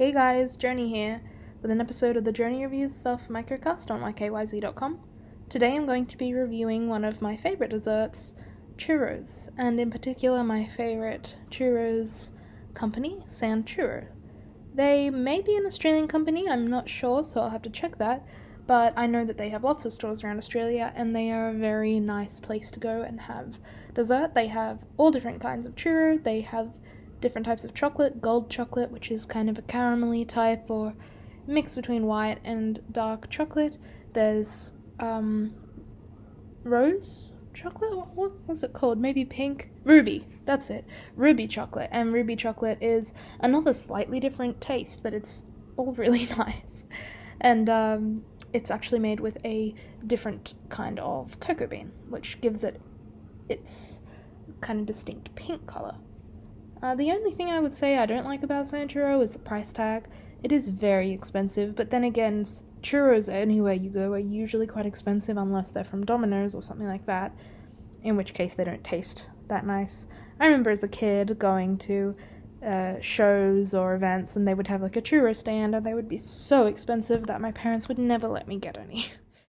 Hey guys, Journey here with an episode of the Journey Reviews Self Microcast on ykyz.com. Today I'm going to be reviewing one of my favorite desserts, churros, and in particular my favorite churros company, San Churro. They may be an Australian company, I'm not sure, so I'll have to check that, but I know that they have lots of stores around Australia and they are a very nice place to go and have dessert. They have all different kinds of churro, they have different types of chocolate gold chocolate, which is kind of a caramelly type or mix between white and dark chocolate. There's um, rose chocolate. What, was it called? Maybe pink. Ruby. That's it. Ruby chocolate. And ruby chocolate is another slightly different taste, but it's all really nice. And um, it's actually made with a different kind of cocoa bean, which gives it its kind of distinct pink color. Uh, the only thing I would say I don't like about San Churro is the price tag. It is very expensive, but then again, churros anywhere you go are usually quite expensive unless they're from Domino's or something like that, in which case they don't taste that nice. I remember as a kid going to uh, shows or events and they would have like a churro stand and they would be so expensive that my parents would never let me get any.